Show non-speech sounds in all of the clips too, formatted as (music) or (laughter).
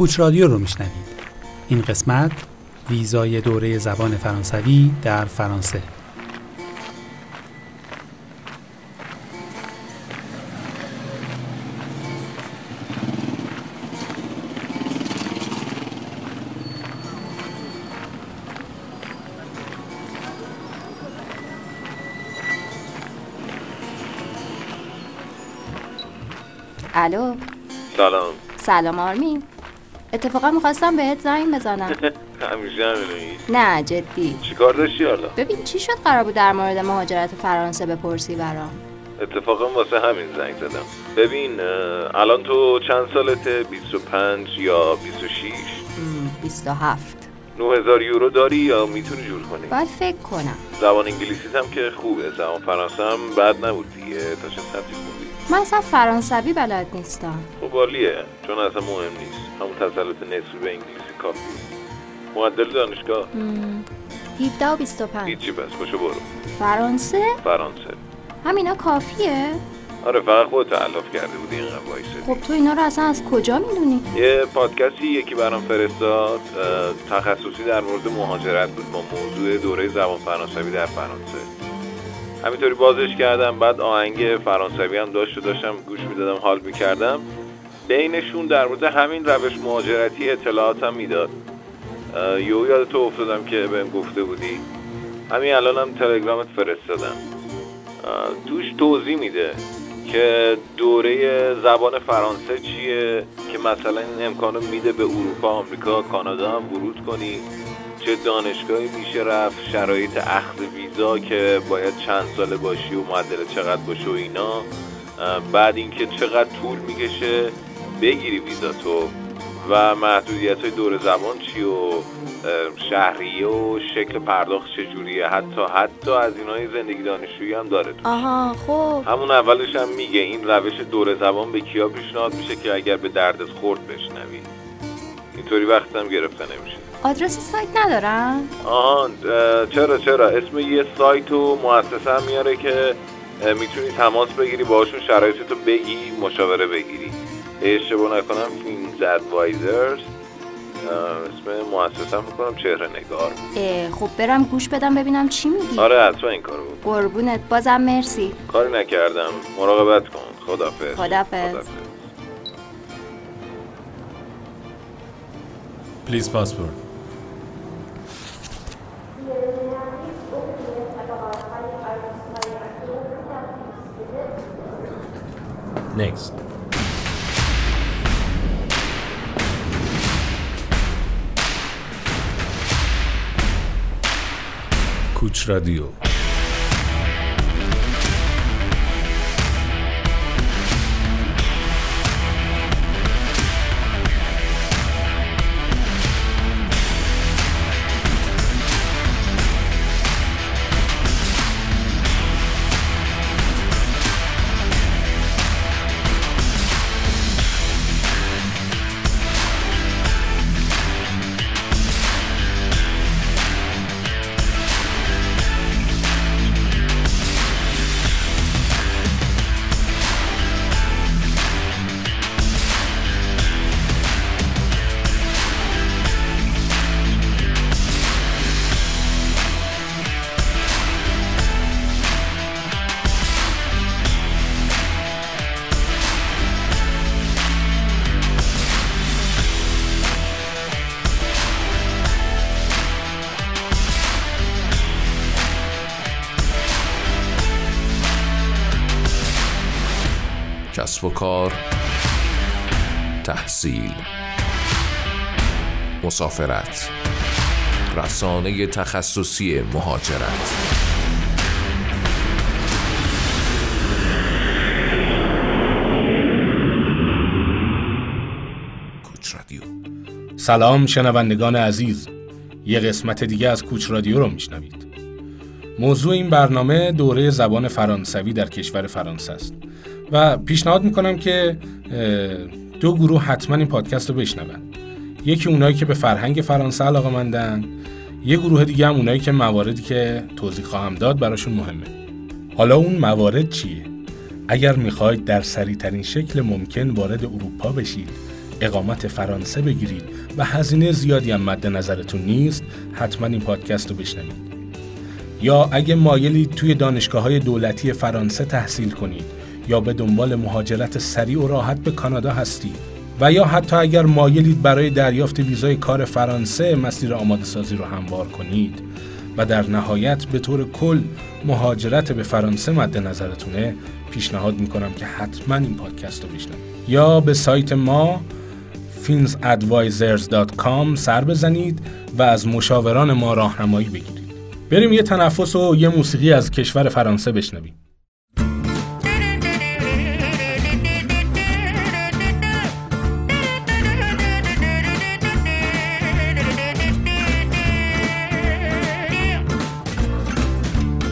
کوچ رادیو رو میشنوید. این قسمت ویزای دوره زبان فرانسوی در فرانسه. الو. سلام. سلام آرمین. اتفاقا می‌خواستم بهت زنگ بزنم. (laughs) همیشه همینو نه جدی. چیکار داشتی حالا؟ ببین چی شد قرار بود در مورد مهاجرت فرانسه بپرسی برام؟ اتفاقا واسه همین زنگ زدم. ببین الان تو چند سالته؟ 25 یا 26 م، 27 9000 یورو داری یا می‌تونی جور کنی؟ باید فکر کنم. زبان انگلیسیت هم که خوبه. زبان فرانسه هم بد نبود دیگه. تا چه سطحی خوندی من اصلا فرانسوی بلد نیستم. خب عالیه. چون اصلا مهم نیست. همون تسلط نصفی به انگلیسی کافی. معدل دانشگاه. م، 17 و 25 هیچی بس باشه برو. فرانسه؟ فرانسه. همینا کافیه؟ آره فقط خودت تعلف کرده بودی اینقدر وایسادی. خب تو اینا رو اصلا از کجا می‌دونی؟ یه پادکستی یکی برام فرستاد تخصصی در مورد مهاجرت بود با موضوع دوره زبان فرانسوی در فرانسه. همینطوری بازش کردم بعد آهنگ فرانسوی هم داشت و داشتم گوش می‌دادم حال می‌کردم. بینشون در مورد همین روش مهاجرتی اطلاعاتم می‌داد. یو یاد تو افتادم که بهم گفته بودی. همین الانم تلگرامت فرستادم. توش توضیح میده که دوره زبان فرانسه چیه که مثلا این امکان رو میده به اروپا آمریکا کانادا هم ورود کنی. چه دانشگاهی میشه رفت شرایط اخذ ویزا که باید چند ساله باشی و معدل چقدر باشه و اینا. بعد اینکه چقدر طول می‌کشه. بگیری ویزا تو و محدودیت های دور زبان چی و شهریه و شکل پرداخت چجوریه حتی حتی از اینای زندگی دانشجویی هم داره تو. آها خب همون اولش هم میگه این روش دور زبان به کیا پیشنهاد میشه که اگر به دردت خورد بشنوی. اینطوری وقتم گرفته نمیشه. آدرس سایت ندارم؟ آها چرا چرا؟ اسم یه سایت و مؤسسه هم میاره که می‌تونی تماس بگیری باشون شرایط تو بگی مشاوره بگیری. اشتباه نکنم کینگز ادوایزرز اسم مؤسسه هم می‌کنم چهره نگار. خب برم گوش بدم ببینم چی میگی. آره حتما این کارو بکن. قربونت بازم مرسی. کاری نکردم. مراقبت کن. خدافظ. خداحافظ. Please passport. Next. کوچ رادیو. کسب و کار تحصیل مسافرت رسانه تخصصی مهاجرت. کوچ رادیو. سلام شنوندگان عزیز. یه قسمت دیگه از کوچ رادیو رو میشنوید. موضوع این برنامه دوره زبان فرانسوی در کشور فرانسه است. و پیشنهاد می‌کنم که دو گروه حتما این پادکست رو بشنون. یکی اونایی که به فرهنگ فرانسه علاقه مندن یه گروه دیگه هم اونایی که مواردی که توضیح خواهم داد براشون مهمه. حالا اون موارد چیه؟ اگر می‌خواید در سریعترین شکل ممکن وارد اروپا بشید اقامت فرانسه بگیرید و هزینه زیادی هم مد نظرتون نیست حتما این پادکست رو بشنوید. یا اگه مایلید توی دانشگاه های دولتی فرانسه تحصیل کنید یا به دنبال مهاجرت سریع و راحت به کانادا هستید؟ و یا حتی اگر مایلید برای دریافت ویزای کار فرانسه مسیر آماده سازی رو هموار کنید. و در نهایت به طور کل مهاجرت به فرانسه مد نظرتونه. پیشنهاد می‌کنم که حتما این پادکست رو بشنوید. یا به سایت ما finsadvisors.com سر بزنید و از مشاوران ما راهنمایی بگیرید. بریم یه تنفس و یه موسیقی از کشور فرانسه بشنویم.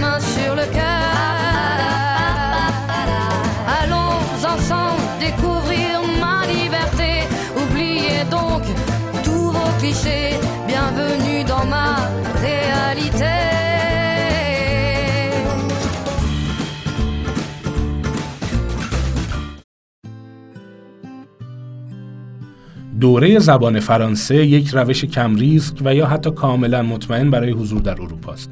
Main sur le cœur. Allons ensemble découvrir ma liberté. Oubliez donc tous vos clichés. Bienvenue dans ma réalité. دوره زبان فرانسه یک روش کم ریسک و یا حتی کاملا مطمئن برای حضور در اروپا است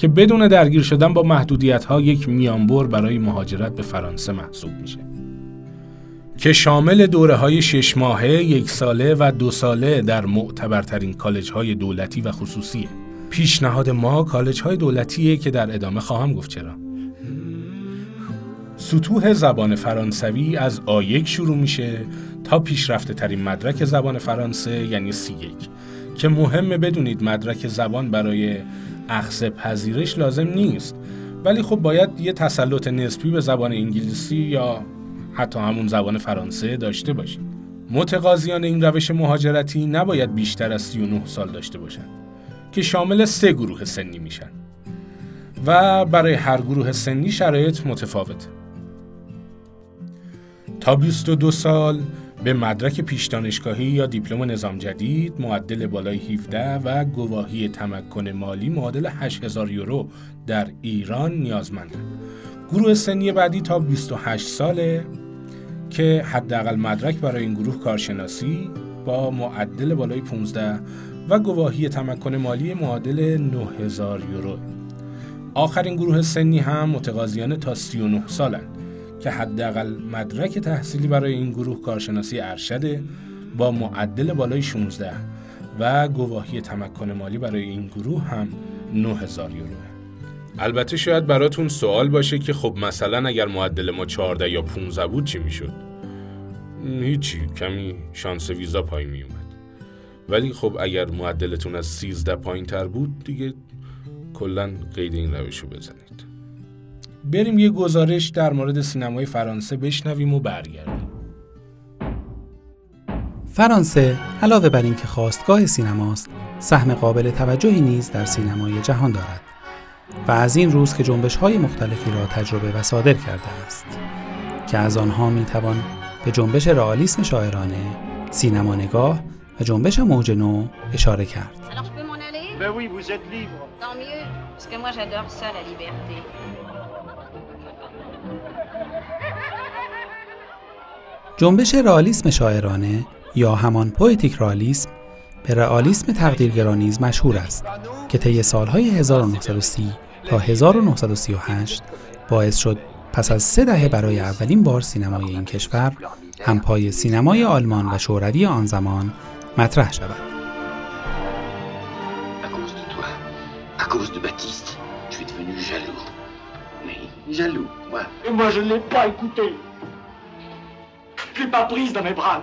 که بدون درگیر شدن با محدودیت ها یک میانبر برای مهاجرت به فرانسه محسوب میشه که شامل دوره های شش ماهه، یک ساله و دو ساله در معتبرترین کالج های دولتی و خصوصیه. پیشنهاد ما کالج های دولتیه که در ادامه خواهم گفت چرا. سطوح زبان فرانسوی از آ1 شروع میشه تا پیشرفته ترین مدرک زبان فرانسه یعنی سی یک که مهمه بدونید مدرک زبان برای اخذ پذیرش لازم نیست. ولی خب باید یه تسلط نسبی به زبان انگلیسی یا حتی همون زبان فرانسه داشته باشید. متقاضیان این روش مهاجرتی نباید بیشتر از 39 سال داشته باشند که شامل سه گروه سنی میشن. و برای هر گروه سنی شرایط متفاوته. تا 22 سال به مدرک پیش دانشگاهی یا دیپلم نظام جدید معدل بالای 17 و گواهی تمکن مالی معادل 8000 یورو در ایران نیازمندند. گروه سنی بعدی تا 28 ساله که حداقل مدرک برای این گروه کارشناسی با معدل بالای 15 و گواهی تمکن مالی معادل 9000 یورو. آخرین گروه سنی هم متقاضیان تا 39 سالند که حداقل مدرک تحصیلی برای این گروه کارشناسی ارشده با معدل بالای 16 و گواهی تمکن مالی برای این گروه هم 9000 یورو. البته شاید براتون سوال باشه که خب مثلا اگر معدل ما 14 یا 15 بود چی می‌شد؟ هیچی کمی شانس ویزا پای می اومد. ولی خب اگر معدلتون از 13 پایین تر بود دیگه کلا قید این روش رو بزنید. بریم یه گزارش در مورد سینمای فرانسه بشنویم و برگردیم. فرانسه علاوه بر اینکه خواستگاه سینماست، سهم قابل توجهی نیز در سینمای جهان دارد و از این روز که جنبش های مختلفی را تجربه و صادر کرده است که از آنها می توان به جنبش رئالیسم شاعرانه، سینما نگاه و جنبش موج نو اشاره کرد. Alors je peux جنبش رئالیسم شاعرانه یا همان پویتیک رئالیسم به رئالیسم تقدیرگرا نیز مشهور است که طی سالهای 1930 تا 1938 باعث شد پس از سه دهه برای اولین بار سینمای این کشور همپای سینمای آلمان و شوروی آن زمان مطرح شود. Jaloux, moi. Et moi, je ne l'ai pas écouté. Je l'ai pas prise dans mes bras.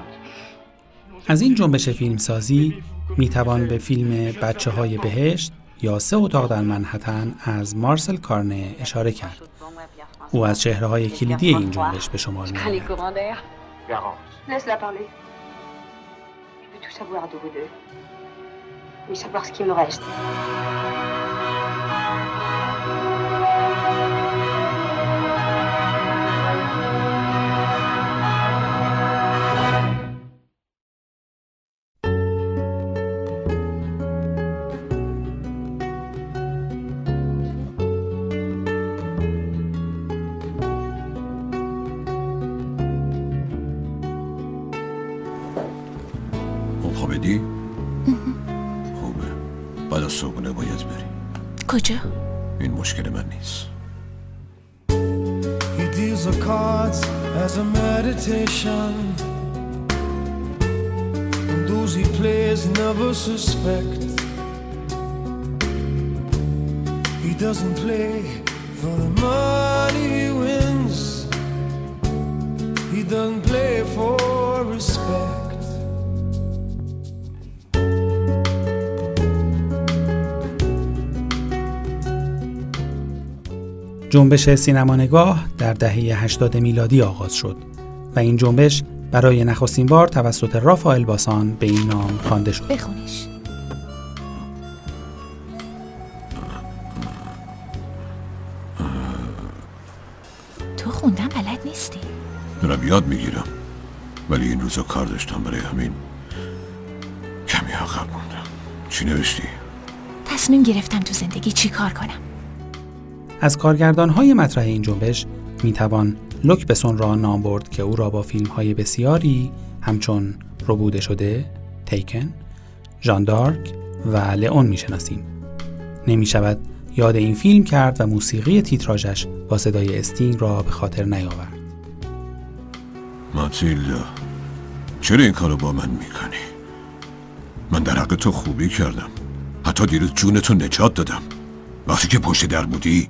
از این جنبش فیلمسازی می توان به فیلم بچه های بهشت یا سه اتاق در منحتن از مارسل کارنه اشاره کرد. او از چهره های کلیدی این جنبش به شمار می آید. He plays never suspect. He doesn't play for the money he wins. He doesn't play for respect. جنبش سینما نگاه در دهه 80 میلادی آغاز شد و این جنبش برای نخستین بار توسط رافائل باسان به این نام خوانده شد. بخونش تو خوندن بلد نیستی. دارم یاد می‌گیرم. ولی این روزا کار داشتم برای همین. کمی عقب موندم. چی نوشتی؟ تصمیم گرفتم تو زندگی چی کار کنم. از کارگردان های مطرح این جنبش می توان لوک بسون را نام برد که او را با فیلم های بسیاری همچون ربوده شده، تیکن، ژان دارک و لئون می شناسیم. نمی شود یاد این فیلم کرد و موسیقی تیتراژش با صدای استینگ را به خاطر نیاورد. ماتیلدا چرا این کارو با من می‌کنی؟ من در حق تو خوبی کردم حتی دیروز جونتو نجات دادم وقتی که پشت در بودی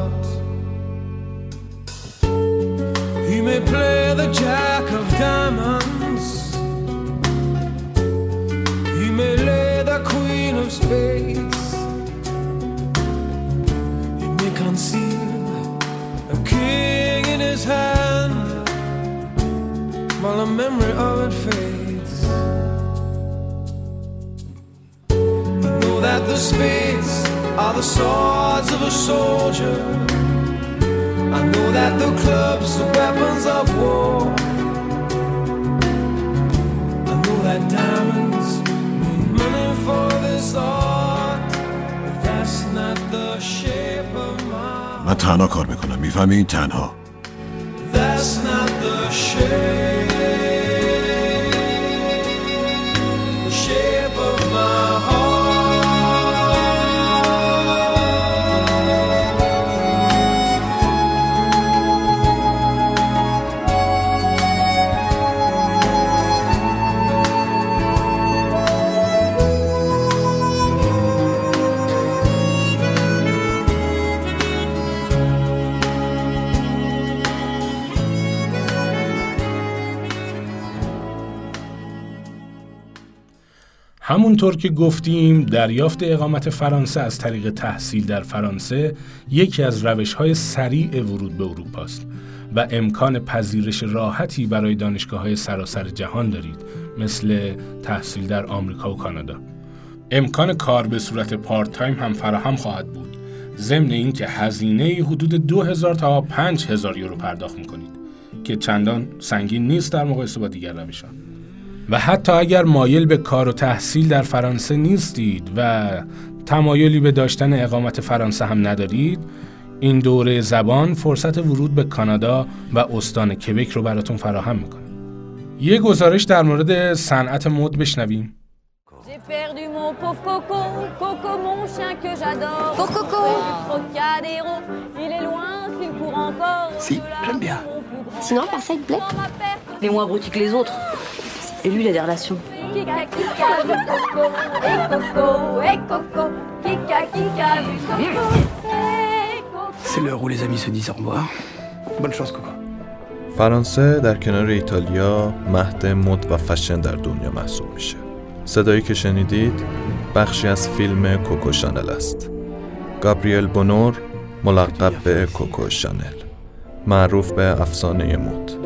He may conceal a king in his hand while memory of it fades. I know that the spades are the swords of a soldier. I know that the clubs are weapons of war. I know that diamonds من تنها کار می‌کنم می‌فهمی؟ تنها. همونطور که گفتیم دریافت اقامت فرانسه از طریق تحصیل در فرانسه یکی از روش های سریع ورود به اروپا است و امکان پذیرش راحتی برای دانشگاه های سراسر جهان دارید مثل تحصیل در آمریکا و کانادا. امکان کار به صورت پارت تایم هم فراهم خواهد بود. ضمن اینکه هزینه حدود 2000 تا 5000 یورو پرداخت می‌کنید که چندان سنگین نیست در مقایسه با دیگر روشان و حتی اگر مایل به کار و تحصیل در فرانسه نیستید و تمایلی به داشتن اقامت فرانسه هم ندارید این دوره زبان فرصت ورود به کانادا و استان کبک رو براتون فراهم می‌کنه. یه گزارش در مورد صنعت مد بشنویم. Sinon. Les moins les autres. Et lui, il a des relations. C'est l'heure où les amis se disent au revoir. Bonne chance, Coco. فرانسه در کنار ایتالیا مهد مد و فشن در دنیا محسوب میشه. صدایی که شنیدید بخشی از فیلم کوکو شانل است. گابریل بونور ملقب به کوکو شانل معروف به افسانه مد.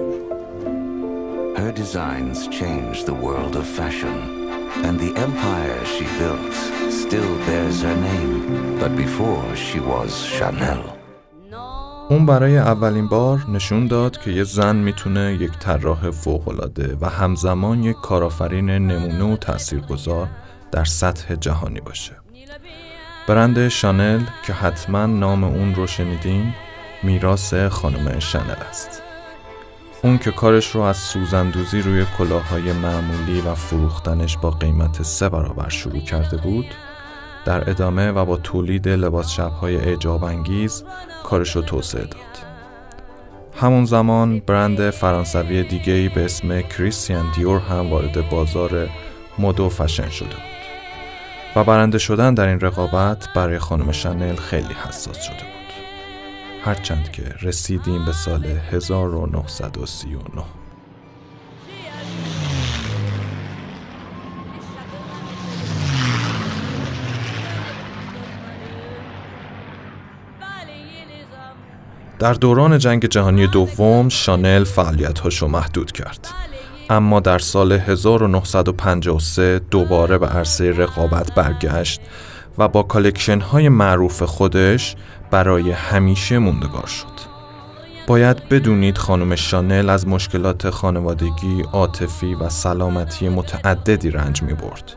Her designs changed the world of fashion, and the empire she built still bears her name. But before she was Chanel. اون برای اولین بار نشون داد که یه زن می‌تونه یک طراح فوق‌العاده و همزمان یک کارآفرین نمونه و تاثیرگذار در سطح جهانی باشه. برند شانل که حتما نام اون رو شنیدین میراث خانم شانل است. اون که کارش رو از سوزندوزی روی کلاههای معمولی و فروختنش با قیمت سه برابر شروع کرده بود در ادامه و با تولید لباس شبهای اعجاب انگیز کارش رو توسعه داد. همون زمان برند فرانسوی دیگهی به اسم کریستیان دیور هم وارد بازار مد و فشن شده بود و برنده شدن در این رقابت برای خانم شنل خیلی حساس شده بود. هرچند که رسیدیم به سال 1939 در دوران جنگ جهانی دوم شانل فعالیت‌هاش رو محدود کرد. اما در سال 1953 دوباره به عرصه رقابت برگشت و با collection های معروف خودش برای همیشه موندگار شد. باید بدونید خانم شانل از مشکلات خانوادگی، عاطفی و سلامتی متعددی رنج می برد.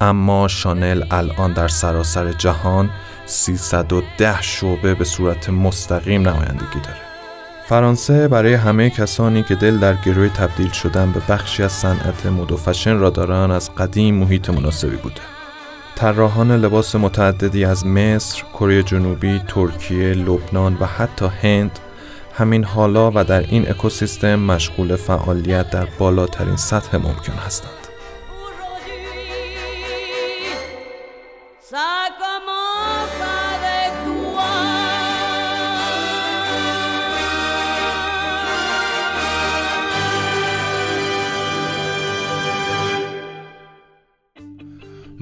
اما شانل الان در سراسر جهان 310 شعبه به صورت مستقیم نمایندگی داره. فرانسه برای همه کسانی که دل در گروه تبدیل شدن به بخشی از صنعت مد و فشن را دارن از قدیم محیط مناسبی بوده. طراحان لباس متعددی از مصر، کره جنوبی، ترکیه، لبنان و حتی هند همین حالا و در این اکوسیستم مشغول فعالیت در بالاترین سطح ممکن هستند.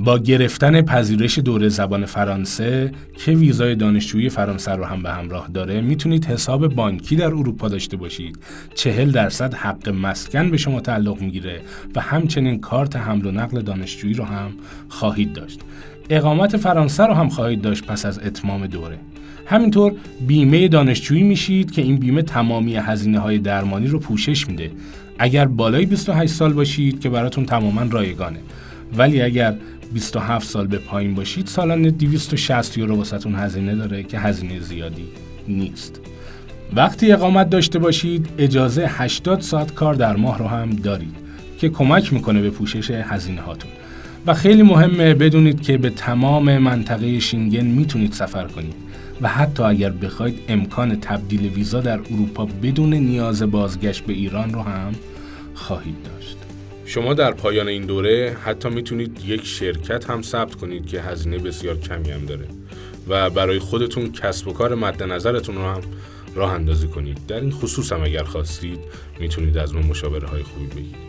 با گرفتن پذیرش دوره زبان فرانسه که ویزای دانشجویی فرانسه رو هم به همراه داره می‌تونید حساب بانکی در اروپا داشته باشید. چهل درصد حق مسکن به شما تعلق می‌گیره و همچنین کارت حمل و نقل دانشجویی رو هم خواهید داشت. اقامت فرانسه رو هم خواهید داشت پس از اتمام دوره. همینطور بیمه دانشجویی میشید که این بیمه تمامی هزینه های درمانی رو پوشش میده. اگر بالای 28 سال باشید که براتون تماما رایگانه. ولی اگر 27 سال به پایین باشید سالانه 260 یورو واسهتون هزینه داره که هزینه زیادی نیست. وقتی اقامت داشته باشید اجازه 80 ساعت کار در ماه رو هم دارید که کمک می‌کنه به پوشش هزینه هاتون و خیلی مهمه بدونید که به تمام منطقه شینگن می‌تونید سفر کنید و حتی اگر بخواید امکان تبدیل ویزا در اروپا بدون نیاز بازگشت به ایران رو هم خواهید داشت. شما در پایان این دوره حتی می‌تونید یک شرکت هم ثبت کنید که هزینه بسیار کمی هم داره و برای خودتون کسب و کار مد نظرتون رو هم راه اندازی کنید. در این خصوص هم اگر خواستید می‌تونید از ما مشاوره های خوبی بگیرید.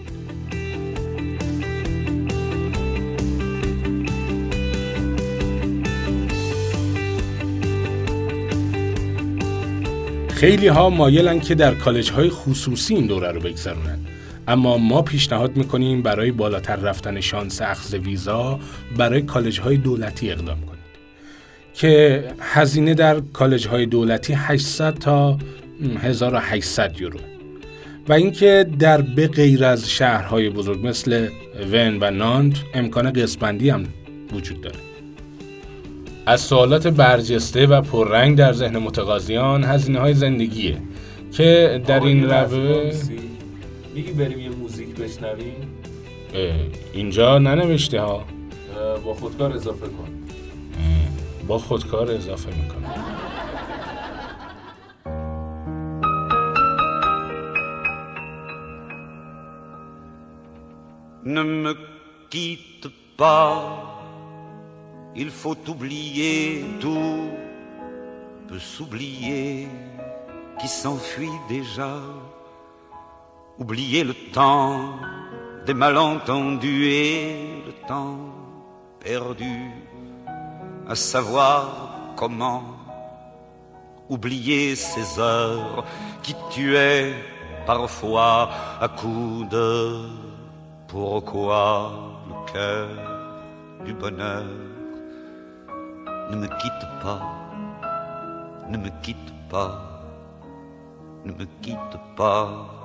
خیلی ها مایلن که در کالج های خصوصی این دوره رو بگذرونن. اما ما پیشنهاد می‌کنیم برای بالاتر رفتن شانس اخذ ویزا برای کالج های دولتی اقدام کنید. که هزینه در کالج های دولتی 800 تا 1800 یورو. و اینکه در به غیر از شهرهای بزرگ مثل ون و نانت امکان قسمندی هم وجود داره. از سوالات برجسته و پررنگ در ذهن متقاضیان هزینه های زندگیه که در این روه میگی بریم یه موزیک بشنویم اینجا ننوشته ها با خودکار اضافه کن با خودکار اضافه میکنم Ne me quitte pas, il faut oublier tout, peut s'oublier qui s'enfuit déjà. Oublier le temps des malentendus et le temps perdu à savoir comment oublier ces heures qui tuaient parfois à coups de pourquoi le cœur du bonheur ne me quitte pas, ne me quitte pas, ne me quitte pas,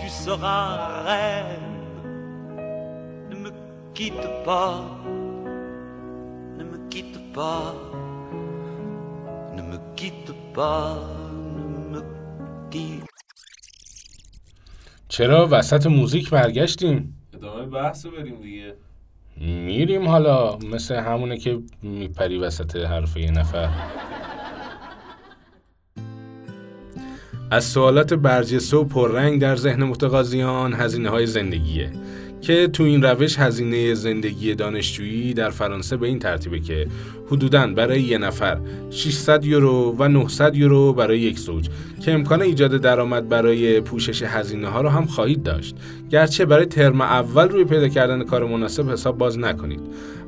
tu seras reine. Ne me quitte pas, ne me quitte pas, ne me quitte pas, ne me quitte. چرا وسط موزیک برگشتیم؟ ادامه بحث رو بریم دیگه. میریم حالا مثل همونه که میپری وسط حرف یه نفر. از سوالات برجسته و پررنگ در ذهن متقاضیان هزینه های زندگیه که تو این روش هزینه زندگی دانشجویی در فرانسه به این ترتیبه که حدوداً برای یه نفر 600 یورو و 900 یورو برای یک زوج که امکان ایجاد درآمد برای پوشش هزینه ها رو هم خواهید داشت. گرچه برای ترم اول روی پیدا کردن کار مناسب حساب باز نکنید.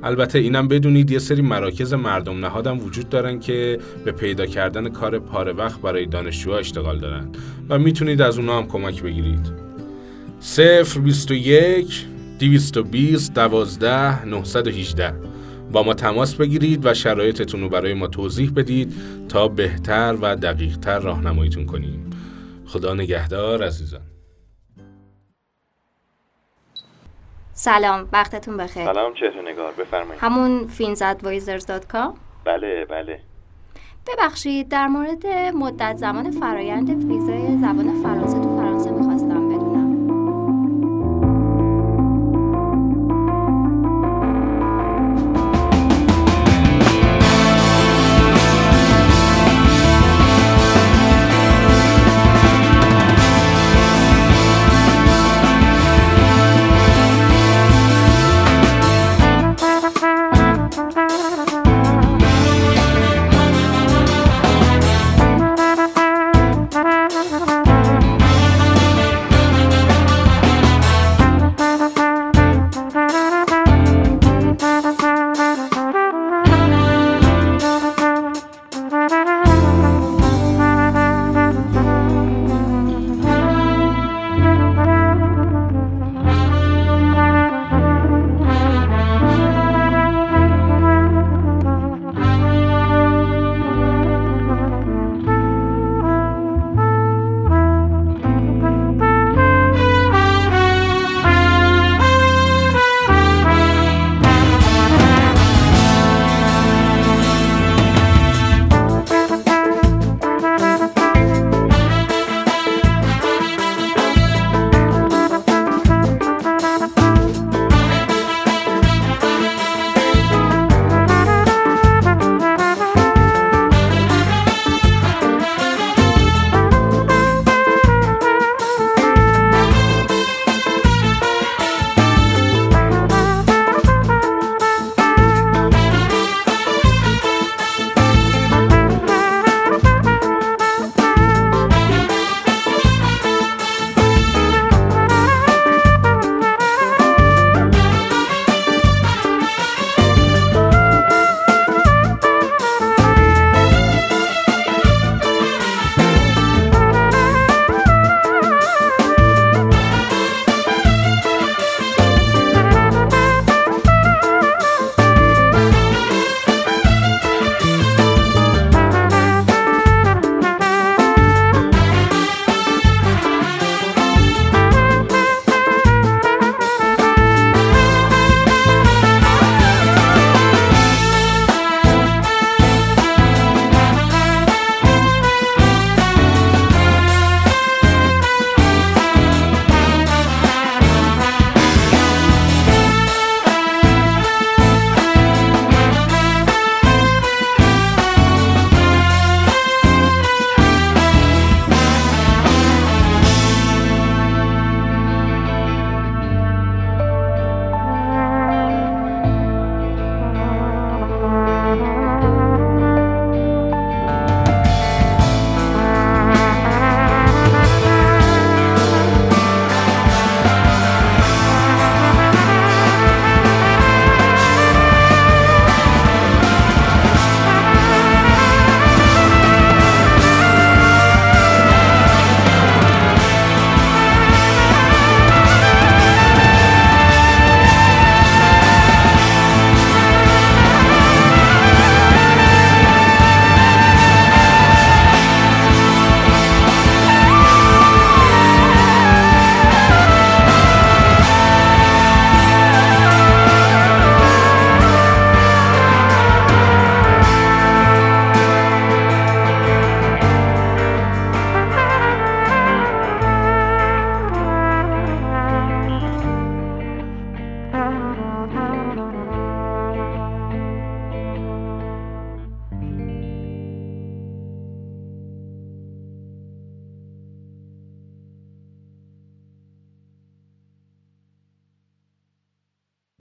البته اینم بدونید یه سری مراکز مردم نهادم وجود دارن که به پیدا کردن کار پاره وقت برای دانشجوها اشتغال دارن و می‌تونید از اونا هم کمک بگیرید. 0 21 220 12 918 با ما تماس بگیرید و شرایطتون رو برای ما توضیح بدید تا بهتر و دقیقتر راهنماییتون کنیم. خدا نگهدار عزیزان. سلام وقتتون بخیر. سلام چهره نگار بفرمایید. همون finsadvisors.com بله بله. ببخشید در مورد مدت زمان فرایند ویزای زبان فرانسه تو